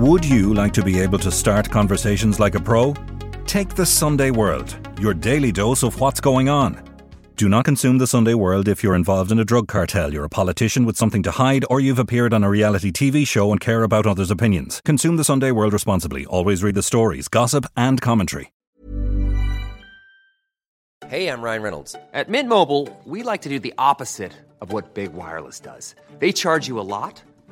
Would you like to be able to start conversations like a pro? Take the Sunday World, your daily dose of what's going on. Do not consume the Sunday World if you're involved in a drug cartel, you're a politician with something to hide, or you've appeared on a reality TV show and care about others' opinions. Consume the Sunday World responsibly. Always read the stories, gossip, and commentary. Hey, I'm Ryan Reynolds. At Mint Mobile, we like to do the opposite of what Big Wireless does. They charge you a lot,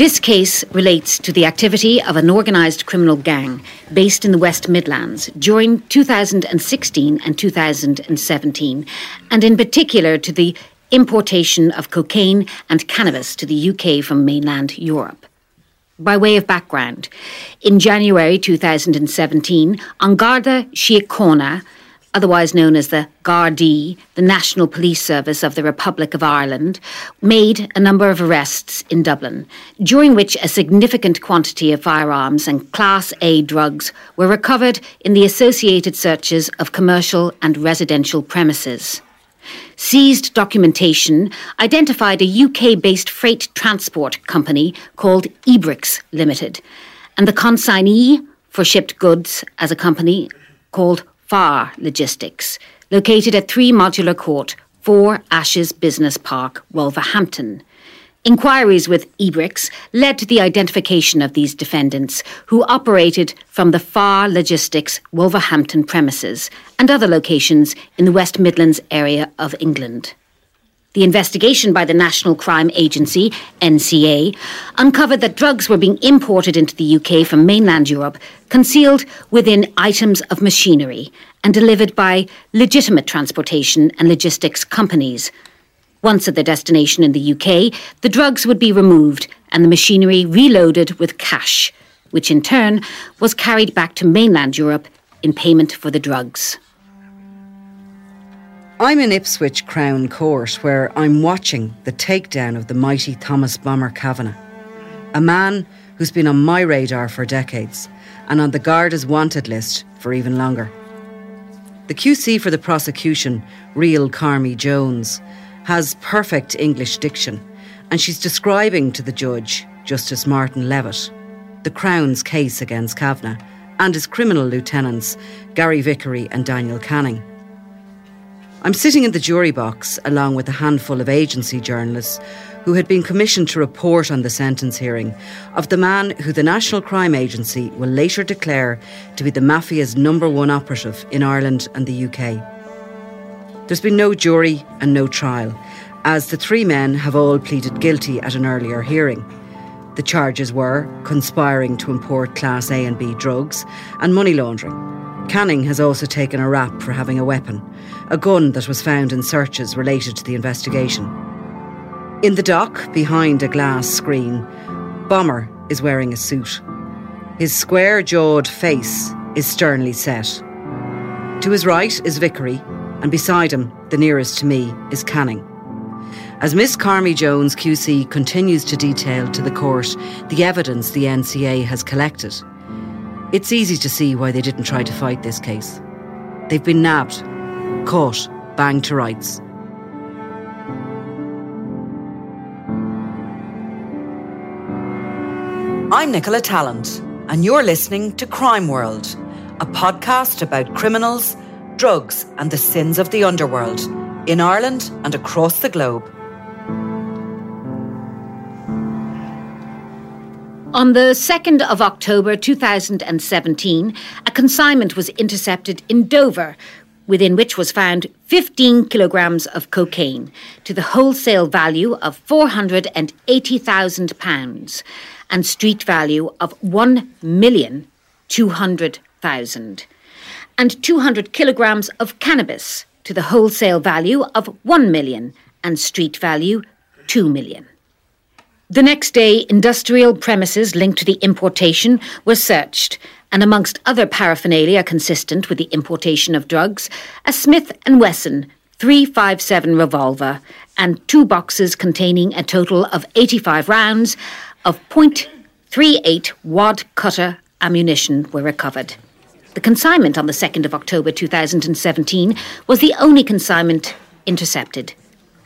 This case relates to the activity of an organised criminal gang based in the West Midlands during 2016 and 2017, and in particular to the importation of cocaine and cannabis to the UK from mainland Europe. By way of background, in January 2017, An Garda Síochána, otherwise known as the Gardaí, the National Police Service of the Republic of Ireland, made a number of arrests in Dublin, during which a significant quantity of firearms and Class A drugs were recovered in the associated searches of commercial and residential premises. Seized documentation identified a UK based freight transport company called Ebrix Limited, and the consignee for shipped goods as a company called FAR Logistics, located at 3 Modular Court, 4 Ashes Business Park, Wolverhampton. Inquiries with Ebrix led to the identification of these defendants, who operated from the FAR Logistics Wolverhampton premises and other locations in the West Midlands area of England. The investigation by the National Crime Agency, NCA, uncovered that drugs were being imported into the UK from mainland Europe, concealed within items of machinery, and delivered by legitimate transportation and logistics companies. Once at their destination in the UK, the drugs would be removed and the machinery reloaded with cash, which in turn was carried back to mainland Europe in payment for the drugs. I'm in Ipswich Crown Court where I'm watching the takedown of the mighty Thomas Bomber Kavanagh, a man who's been on my radar for decades and on the Garda's wanted list for even longer. The QC for the prosecution, Riel Karmy Jones, has perfect English diction and she's describing to the judge, Justice Martin Levitt, the Crown's case against Kavanagh and his criminal lieutenants, Gary Vickery and Daniel Canning. I'm sitting in the jury box along with a handful of agency journalists who had been commissioned to report on the sentence hearing of the man who the National Crime Agency will later declare to be the mafia's number one operative in Ireland and the UK. There's been no jury and no trial, as the three men have all pleaded guilty at an earlier hearing. The charges were conspiring to import Class A and B drugs and money laundering. Canning has also taken a rap for having a weapon, a gun that was found in searches related to the investigation. In the dock, behind a glass screen, Bomber is wearing a suit. His square jawed face is sternly set. To his right is Vickery, and beside him, the nearest to me, is Canning. As Miss Karmy Jones QC continues to detail to the court the evidence the NCA has collected, it's easy to see why they didn't try to fight this case. They've been nabbed, caught, banged to rights. I'm Nicola Tallant, and you're listening to Crime World, a podcast about criminals, drugs and the sins of the underworld in Ireland and across the globe. On the 2nd of October 2017, a consignment was intercepted in Dover, within which was found 15 kilograms of cocaine to the wholesale value of £480,000 and street value of 1,200,000 and 200 kilograms of cannabis to the wholesale value of 1 million and street value 2 million. The next day, industrial premises linked to the importation were searched, and amongst other paraphernalia consistent with the importation of drugs, a Smith & Wesson 357 revolver and two boxes containing a total of 85 rounds of .38 wad cutter ammunition were recovered. The consignment on the 2nd of October 2017 was the only consignment intercepted.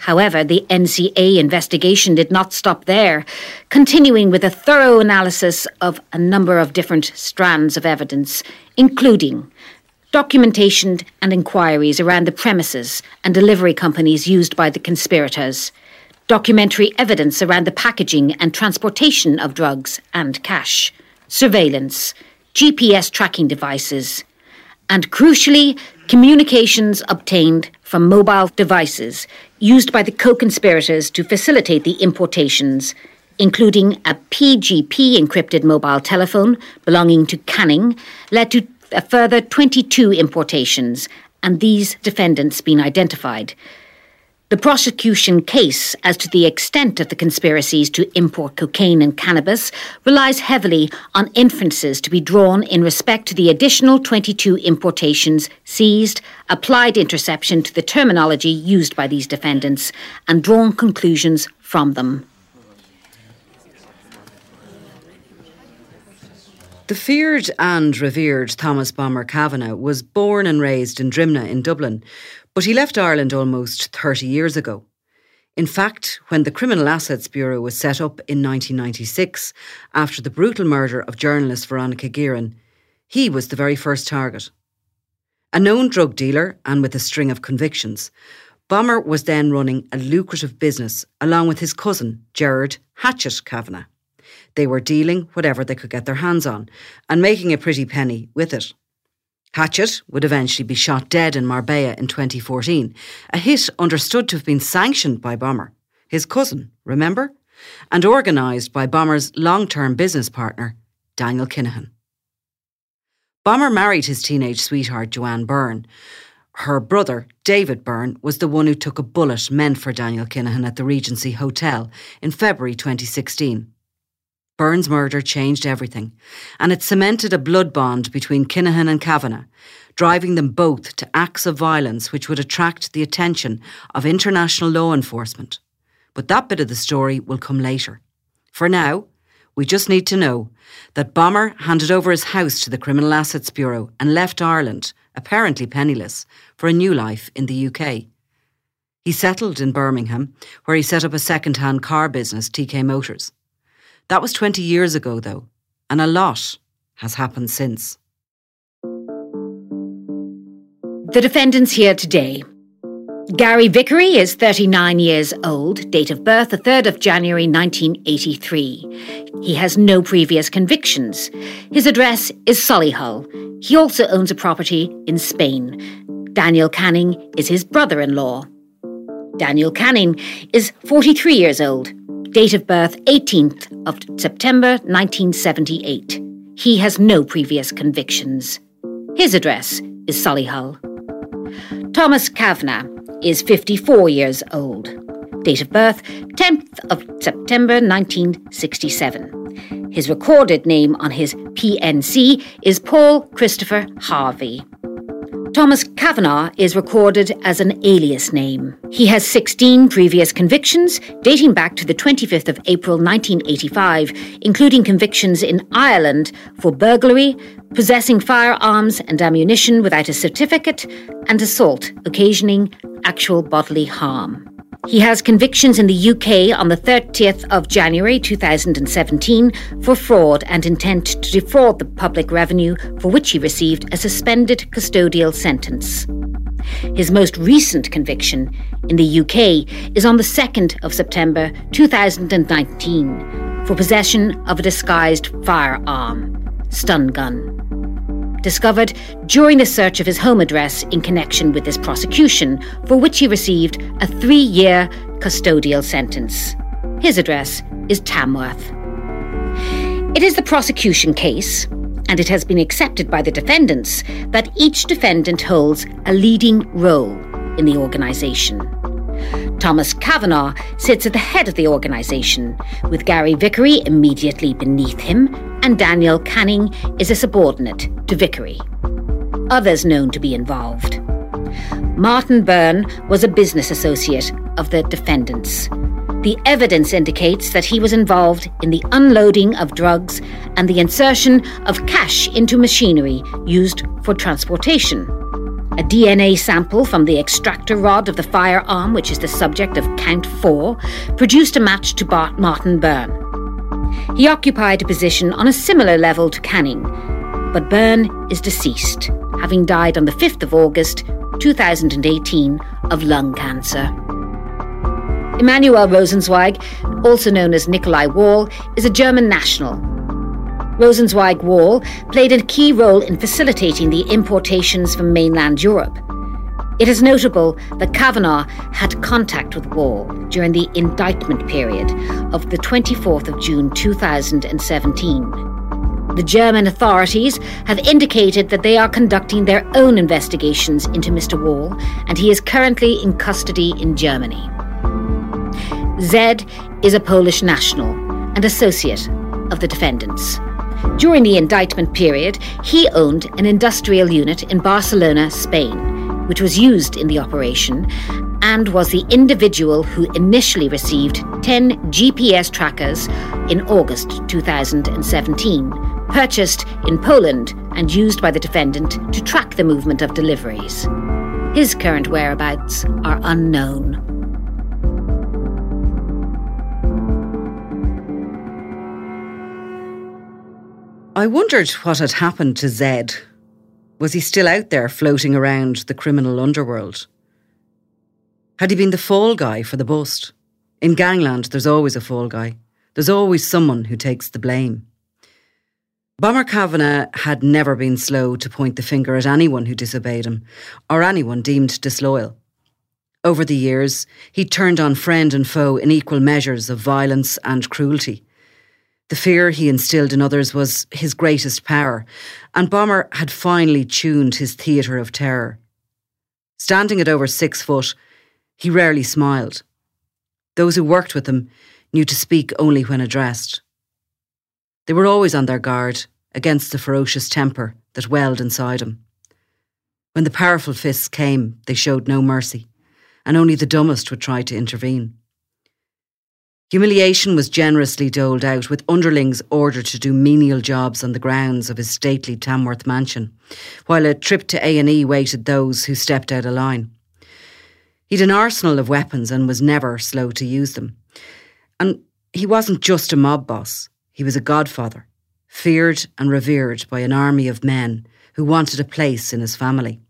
However, the NCA investigation did not stop there, continuing with a thorough analysis of a number of different strands of evidence, including documentation and inquiries around the premises and delivery companies used by the conspirators, documentary evidence around the packaging and transportation of drugs and cash, surveillance, GPS tracking devices, and crucially, communications obtained from mobile devices used by the co conspirators to facilitate the importations, including a PGP encrypted mobile telephone belonging to Canning, led to a further 22 importations, and these defendants being identified. The prosecution case as to the extent of the conspiracies to import cocaine and cannabis relies heavily on inferences to be drawn in respect to the additional 22 importations seized, applied interception to the terminology used by these defendants, and drawn conclusions from them. The feared and revered Thomas Bomber Kavanagh was born and raised in Drimnagh in Dublin, but he left Ireland almost 30 years ago. In fact, when the Criminal Assets Bureau was set up in 1996, after the brutal murder of journalist Veronica Guerin, he was the very first target. A known drug dealer and with a string of convictions, Bomber was then running a lucrative business along with his cousin, Gerard Hatchet Kavanagh. They were dealing whatever they could get their hands on and making a pretty penny with it. Hatchet would eventually be shot dead in Marbella in 2014, a hit understood to have been sanctioned by Bomber, his cousin, remember? And organised by Bomber's long term business partner, Daniel Kinahan. Bomber married his teenage sweetheart, Joanne Byrne. Her brother, David Byrne, was the one who took a bullet meant for Daniel Kinahan at the Regency Hotel in February 2016. Byrne's murder changed everything, and it cemented a blood bond between Kinahan and Kavanagh, driving them both to acts of violence which would attract the attention of international law enforcement. But that bit of the story will come later. For now, we just need to know that Bomber handed over his house to the Criminal Assets Bureau and left Ireland, apparently penniless, for a new life in the UK. He settled in Birmingham, where he set up a second hand car business, TK Motors. That was 20 years ago, though, and a lot has happened since. The defendants here today. Gary Vickery is 39 years old, date of birth the 3rd of January 1983. He has no previous convictions. His address is Solihull. He also owns a property in Spain. Daniel Canning is his brother in law. Daniel Canning is 43 years old, Date of birth 18th of September 1978. He has no previous convictions. His address is Solihull. Thomas Kavanagh is 54 years old. Date of birth 10th of September 1967. His recorded name on his PNC is Paul Christopher Harvey. Thomas Kavanagh is recorded as an alias name. He has 16 previous convictions dating back to the 25th of April 1985, including convictions in Ireland for burglary, possessing firearms and ammunition without a certificate, and assault occasioning actual bodily harm. He has convictions in the UK on the 30th of January 2017 for fraud and intent to defraud the public revenue, for which he received a suspended custodial sentence. His most recent conviction in the UK is on the 2nd of September 2019 for possession of a disguised firearm, stun gun discovered during the search of his home address in connection with this prosecution, for which he received a three year custodial sentence. His address is Tamworth. It is the prosecution case, and it has been accepted by the defendants that each defendant holds a leading role in the organisation. Thomas Kavanagh sits at the head of the organisation, with Gary Vickery immediately beneath him, and Daniel Canning is a subordinate to Vickery. Others known to be involved. Martin Byrne was a business associate of the defendants. The evidence indicates that he was involved in the unloading of drugs and the insertion of cash into machinery used for transportation. A DNA sample from the extractor rod of the firearm, which is the subject of count four, produced a match to Bart Martin Byrne. He occupied a position on a similar level to Canning, but Byrne is deceased, having died on the 5th of August 2018 of lung cancer. Emanuel Rosenzweig, also known as Nikolai Wall, is a German national Rosenzweig Wall played a key role in facilitating the importations from mainland Europe. It is notable that Kavanagh had contact with Wall during the indictment period of the 24th of June 2017. The German authorities have indicated that they are conducting their own investigations into Mr. Wall, and he is currently in custody in Germany. Zed is a Polish national and associate of the defendants. During the indictment period, he owned an industrial unit in Barcelona, Spain, which was used in the operation, and was the individual who initially received 10 GPS trackers in August 2017, purchased in Poland and used by the defendant to track the movement of deliveries. His current whereabouts are unknown. I wondered what had happened to Zed. Was he still out there floating around the criminal underworld? Had he been the fall guy for the bust? In gangland, there's always a fall guy. There's always someone who takes the blame. Bomber Kavanagh had never been slow to point the finger at anyone who disobeyed him, or anyone deemed disloyal. Over the years, he turned on friend and foe in equal measures of violence and cruelty. The fear he instilled in others was his greatest power, and Bomber had finely tuned his theatre of terror. Standing at over six foot, he rarely smiled. Those who worked with him knew to speak only when addressed. They were always on their guard against the ferocious temper that welled inside him. When the powerful fists came, they showed no mercy, and only the dumbest would try to intervene. Humiliation was generously doled out, with underlings ordered to do menial jobs on the grounds of his stately Tamworth mansion, while a trip to A&E waited those who stepped out of line. He'd an arsenal of weapons and was never slow to use them. And he wasn't just a mob boss, he was a godfather, feared and revered by an army of men who wanted a place in his family.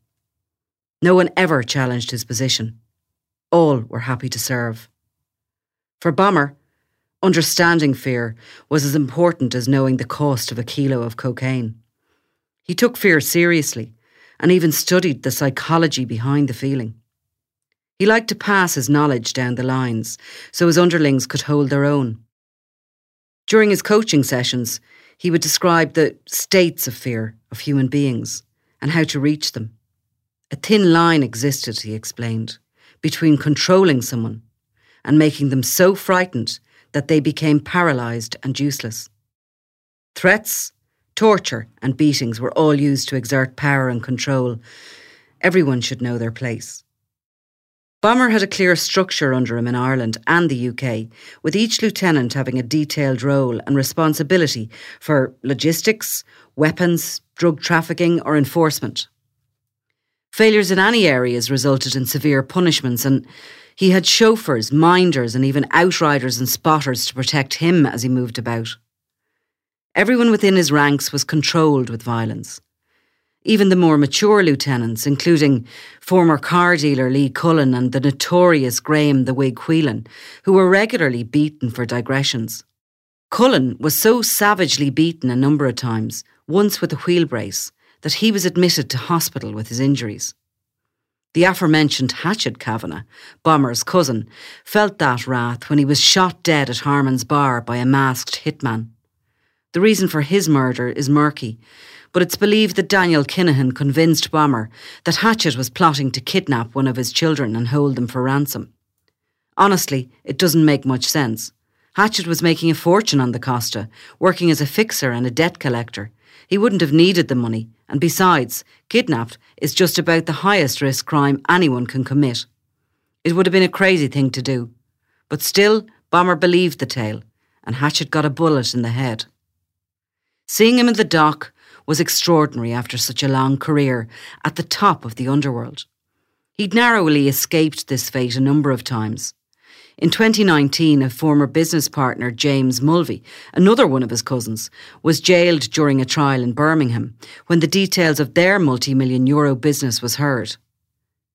No one ever challenged his position. All were happy to serve. For Bomber, understanding fear was as important as knowing the cost of a kilo of cocaine. He took fear seriously and even studied the psychology behind the feeling. He liked to pass his knowledge down the lines so his underlings could hold their own. During his coaching sessions, he would describe the states of fear of human beings and how to reach them. A thin line existed, he explained, between controlling someone and making them so frightened that they became paralysed and useless. Threats, torture, and beatings were all used to exert power and control. Everyone should know their place. Bomber had a clear structure under him in Ireland and the UK, with each lieutenant having a detailed role and responsibility for logistics, weapons, drug trafficking, or enforcement. Failures in any areas resulted in severe punishments, and He had chauffeurs, minders, and even outriders and spotters to protect him as he moved about. Everyone within his ranks was controlled with violence. Even the more mature lieutenants, including former car dealer Lee Cullen and the notorious Graham the Wig Whelan, who were regularly beaten for digressions. Cullen was so savagely beaten a number of times, once with a wheel brace, that he was admitted to hospital with his injuries. The aforementioned Hatchet Kavanagh, Bomber's cousin, felt that wrath when he was shot dead at Harmon's bar by a masked hitman. The reason for his murder is murky, but it's believed that Daniel Kinahan convinced Bomber that Hatchet was plotting to kidnap one of his children and hold them for ransom. Honestly, it doesn't make much sense. Hatchet was making a fortune on the Costa, working as a fixer and a debt collector. He wouldn't have needed the money, and besides, kidnapped is just about the highest risk crime anyone can commit. It would have been a crazy thing to do. But still, Bomber believed the tale, and Hatchet got a bullet in the head. Seeing him in the dock, was extraordinary after such a long career at the top of the underworld. He'd narrowly escaped this fate a number of times. In 2019, a former business partner, James Mulvey, another one of his cousins, was jailed during a trial in Birmingham when the details of their multi million euro business was heard.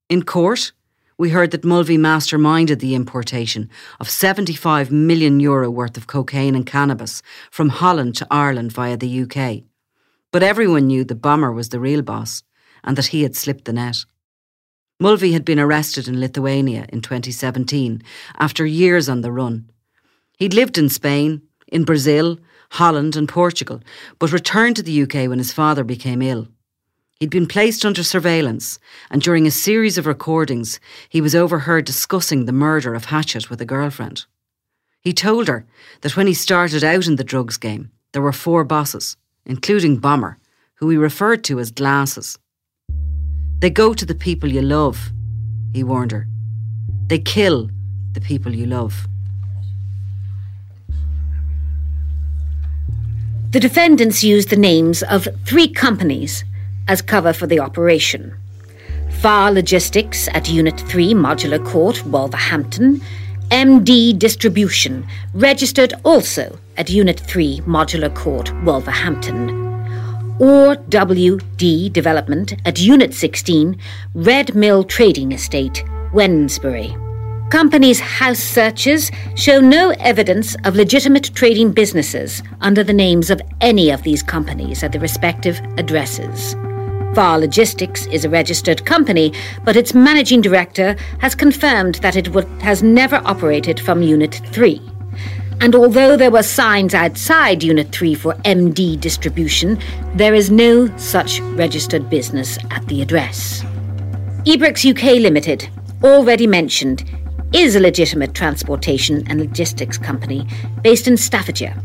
In court, we heard that Mulvey masterminded the importation of 75 million euro worth of cocaine and cannabis from Holland to Ireland via the UK. But everyone knew the bomber was the real boss and that he had slipped the net. Mulvey had been arrested in Lithuania in 2017 after years on the run. He'd lived in Spain, in Brazil, Holland, and Portugal, but returned to the UK when his father became ill. He'd been placed under surveillance, and during a series of recordings, he was overheard discussing the murder of Hatchet with a girlfriend. He told her that when he started out in the drugs game, there were four bosses including Bomber, who he referred to as glasses. They go to the people you love, he warned her. They kill the people you love. The defendants used the names of three companies as cover for the operation. FAR Logistics at Unit 3 Modular Court, Wolverhampton, MD Distribution, registered also at Unit 3 Modular Court, Wolverhampton. Or WD Development at Unit 16, Red Mill Trading Estate, Wednesbury. Companies' house searches show no evidence of legitimate trading businesses under the names of any of these companies at the respective addresses. FAR Logistics is a registered company, but its managing director has confirmed that it has never operated from Unit 3. And although there were signs outside Unit 3 for MD distribution, there is no such registered business at the address. Ebrix UK Limited, already mentioned, is a legitimate transportation and logistics company based in Staffordshire.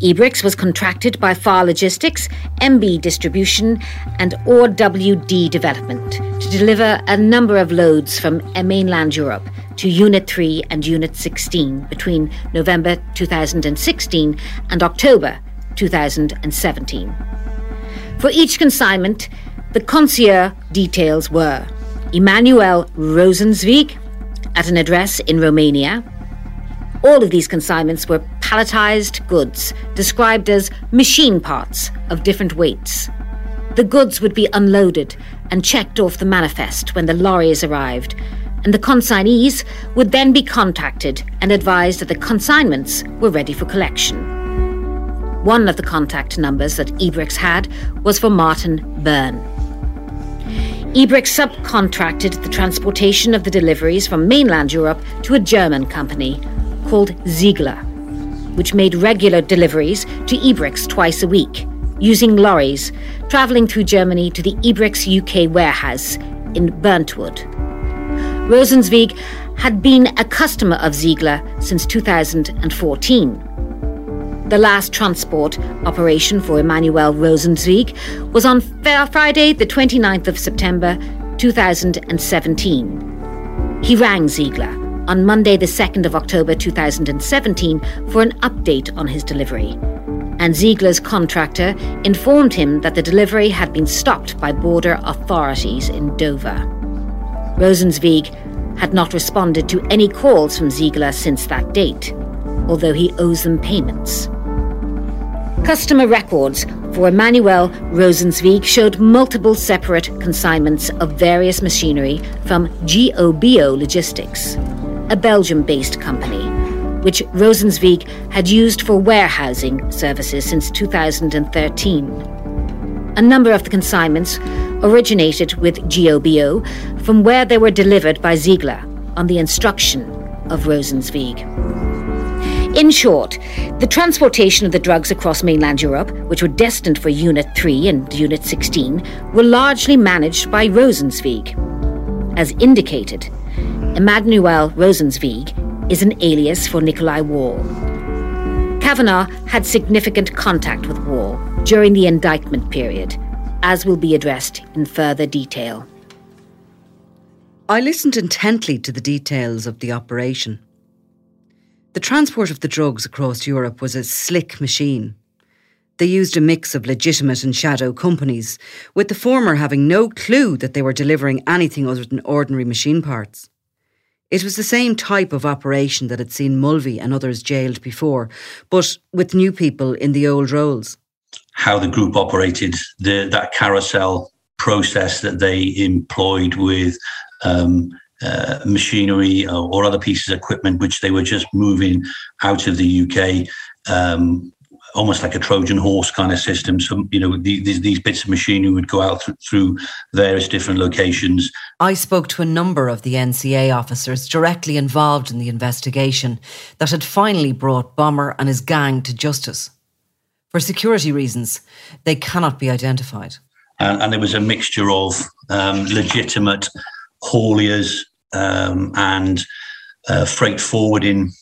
Ebrix was contracted by FAR Logistics, MB Distribution, and ORWD Development to deliver a number of loads from mainland Europe to Unit 3 and Unit 16 between November 2016 and October 2017. For each consignment, the consignee details were Emanuel Rosenzweig at an address in Romania, all of these consignments were palletized goods, described as machine parts of different weights. The goods would be unloaded and checked off the manifest when the lorries arrived, and the consignees would then be contacted and advised that the consignments were ready for collection. One of the contact numbers that Ebrix had was for Martin Byrne. Ebrix subcontracted the transportation of the deliveries from mainland Europe to a German company called Ziegler, which made regular deliveries to Ebrix twice a week, using lorries, travelling through Germany to the Ebrix UK warehouse in Burntwood. Rosenzweig had been a customer of Ziegler since 2014. The last transport operation for Emanuel Rosenzweig was on Friday, the 29th of September 2017. He rang Ziegler on Monday, the 2nd of October 2017, for an update on his delivery. And Ziegler's contractor informed him that the delivery had been stopped by border authorities in Dover. Rosenzweig had not responded to any calls from Ziegler since that date, although he owes them payments. Customer records for Emanuel Rosenzweig showed multiple separate consignments of various machinery from GOBO Logistics, a Belgium based company, which Rosenzweig had used for warehousing services since 2013. A number of the consignments originated with GOBO from where they were delivered by Ziegler on the instruction of Rosenzweig. In short, the transportation of the drugs across mainland Europe, which were destined for Unit 3 and Unit 16, were largely managed by Rosenzweig. As indicated, Emmanuel Rosenzweig is an alias for Nikolai Wall. Kavanagh had significant contact with Wall during the indictment period, as will be addressed in further detail. I listened intently to the details of the operation. The transport of the drugs across Europe was a slick machine. They used a mix of legitimate and shadow companies, with the former having no clue that they were delivering anything other than ordinary machine parts. It was the same type of operation that had seen Mulvey and others jailed before, but with new people in the old roles. How the group operated, the, that carousel process that they employed with um, uh, machinery or, or, other pieces of equipment which they were just moving out of the UK, um, almost like a Trojan horse kind of system. So you know these, these bits of machinery would go out th- through various different locations. I spoke to a number of the NCA officers directly involved in the investigation that had finally brought Bomber and his gang to justice. For security reasons, they cannot be identified. And, and there was a mixture of um, legitimate hauliers um, and uh, freight forwarding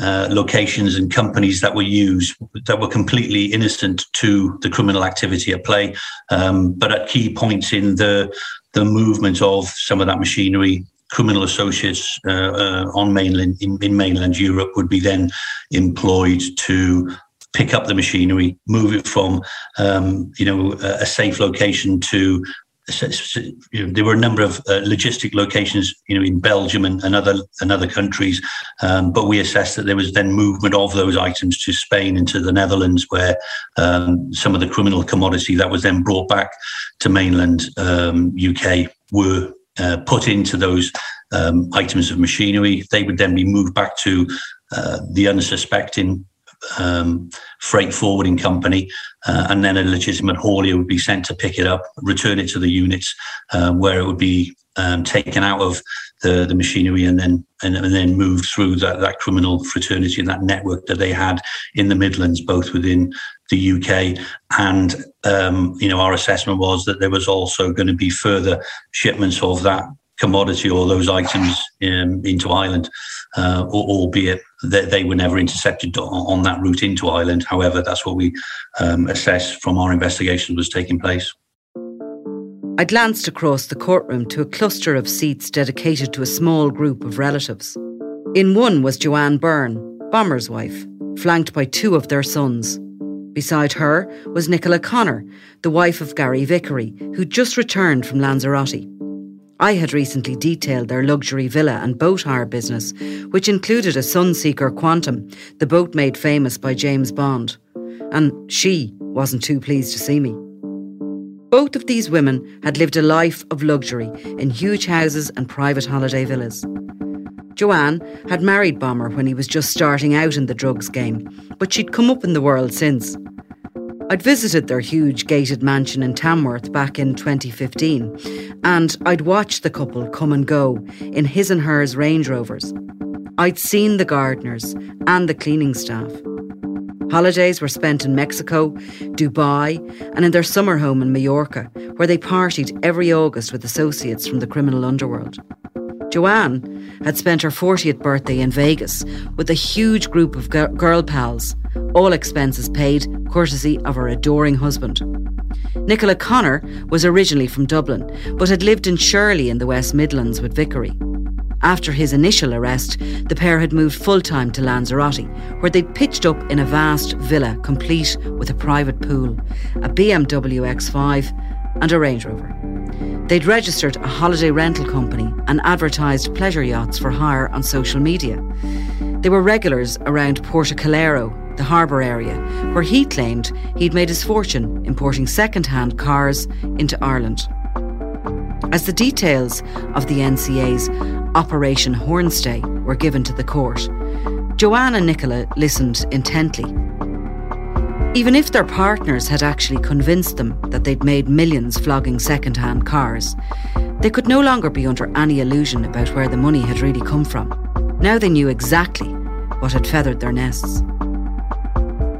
uh, locations and companies that were used that were completely innocent to the criminal activity at play. Um, but at key points in the the movement of some of that machinery, criminal associates uh, uh, on mainland in, in, mainland Europe would be then employed to pick up the machinery, move it from um, you know a safe location to there were a number of uh, logistic locations, you know, in Belgium and, and other and other countries, um, but we assessed that there was then movement of those items to Spain and to the Netherlands, where um, some of the criminal commodity that was then brought back to mainland um, UK were uh, put into those um, items of machinery. They would then be moved back to uh, the unsuspecting um, freight forwarding company, uh, and then a legitimate haulier would be sent to pick it up, return it to the units uh, where it would be um, taken out of the, the machinery and then and, and, then moved through that, that criminal fraternity and that network that they had in the Midlands, both within the UK and um, you know our assessment was that there was also going to be further shipments of that commodity or those items um, into Ireland, uh, albeit that they were never intercepted on that route into Ireland. However, that's what we um, assessed from our investigation was taking place. I glanced across the courtroom to a cluster of seats dedicated to a small group of relatives. In one was Joanne Byrne, Bomber's wife, flanked by two of their sons. Beside her was Nicola Connor, the wife of Gary Vickery, who just returned from Lanzarote. I had recently detailed their luxury villa and boat hire business, which included a Sunseeker Quantum, the boat made famous by James Bond. And she wasn't too pleased to see me. Both of these women had lived a life of luxury in huge houses and private holiday villas. Joanne had married Bomber when he was just starting out in the drugs game, but she'd come up in the world since. I'd visited their huge gated mansion in Tamworth back in 2015, and I'd watched the couple come and go in his and hers Range Rovers. I'd seen the gardeners and the cleaning staff. Holidays were spent in Mexico, Dubai, and in their summer home in Mallorca, where they partied every August with associates from the criminal underworld. Joanne had spent her 40th birthday in Vegas with a huge group of girl pals all expenses paid, courtesy of her adoring husband. Nicola Connor was originally from Dublin, but had lived in Shirley in the West Midlands with Vickery. After his initial arrest, the pair had moved full time to Lanzarote, where they'd pitched up in a vast villa complete with a private pool, a BMW X5, and a Range Rover. They'd registered a holiday rental company and advertised pleasure yachts for hire on social media. They were regulars around Puerto Calero, the harbour area, where he claimed he'd made his fortune importing second hand cars into Ireland. As the details of the NCA's Operation Hornstay were given to the court, Joanne and Nicola listened intently. Even if their partners had actually convinced them that they'd made millions flogging second hand cars, they could no longer be under any illusion about where the money had really come from. Now they knew exactly what had feathered their nests.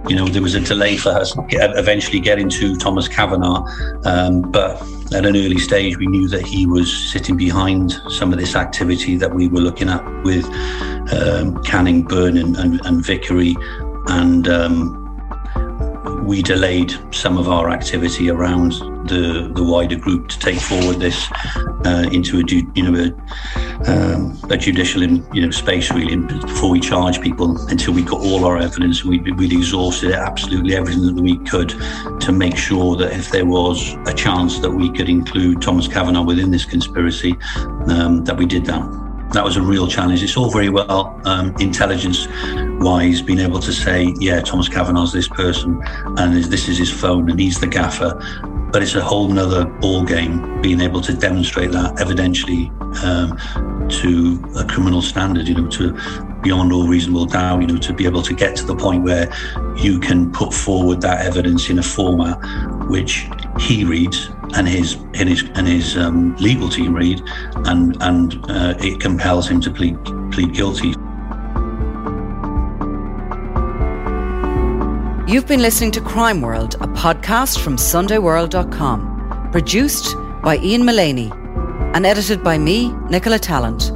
You know, there was a delay for us eventually getting to Thomas Kavanagh, um, but at an early stage, we knew that he was sitting behind some of this activity that we were looking at with um, Canning, Byrne, and, and, and Vickery, and um, we delayed some of our activity around the the wider group to take forward this uh, into a you know a, um, a judicial you know space really before we charge people until we got all our evidence we we exhausted absolutely everything that we could to make sure that if there was a chance that we could include Thomas Kavanagh within this conspiracy um, that we did that that was a real challenge. It's all very well um, intelligence wise being able to say, yeah, Thomas Kavanagh's this person and this is his phone and he's the gaffer. But it's a whole nother ball game being able to demonstrate that evidentially um, to a criminal standard, you know, to beyond all reasonable doubt, you know, to be able to get to the point where you can put forward that evidence in a format which he reads and his and his and his um, legal team read, and and uh, it compels him to plead plead guilty. You've been listening to Crime World, a podcast from SundayWorld.com, produced by Ian Mullaney and edited by me, Nicola Tallant.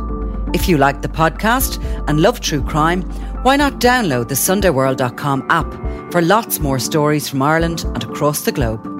If you like the podcast and love true crime, why not download the SundayWorld.com app for lots more stories from Ireland and across the globe?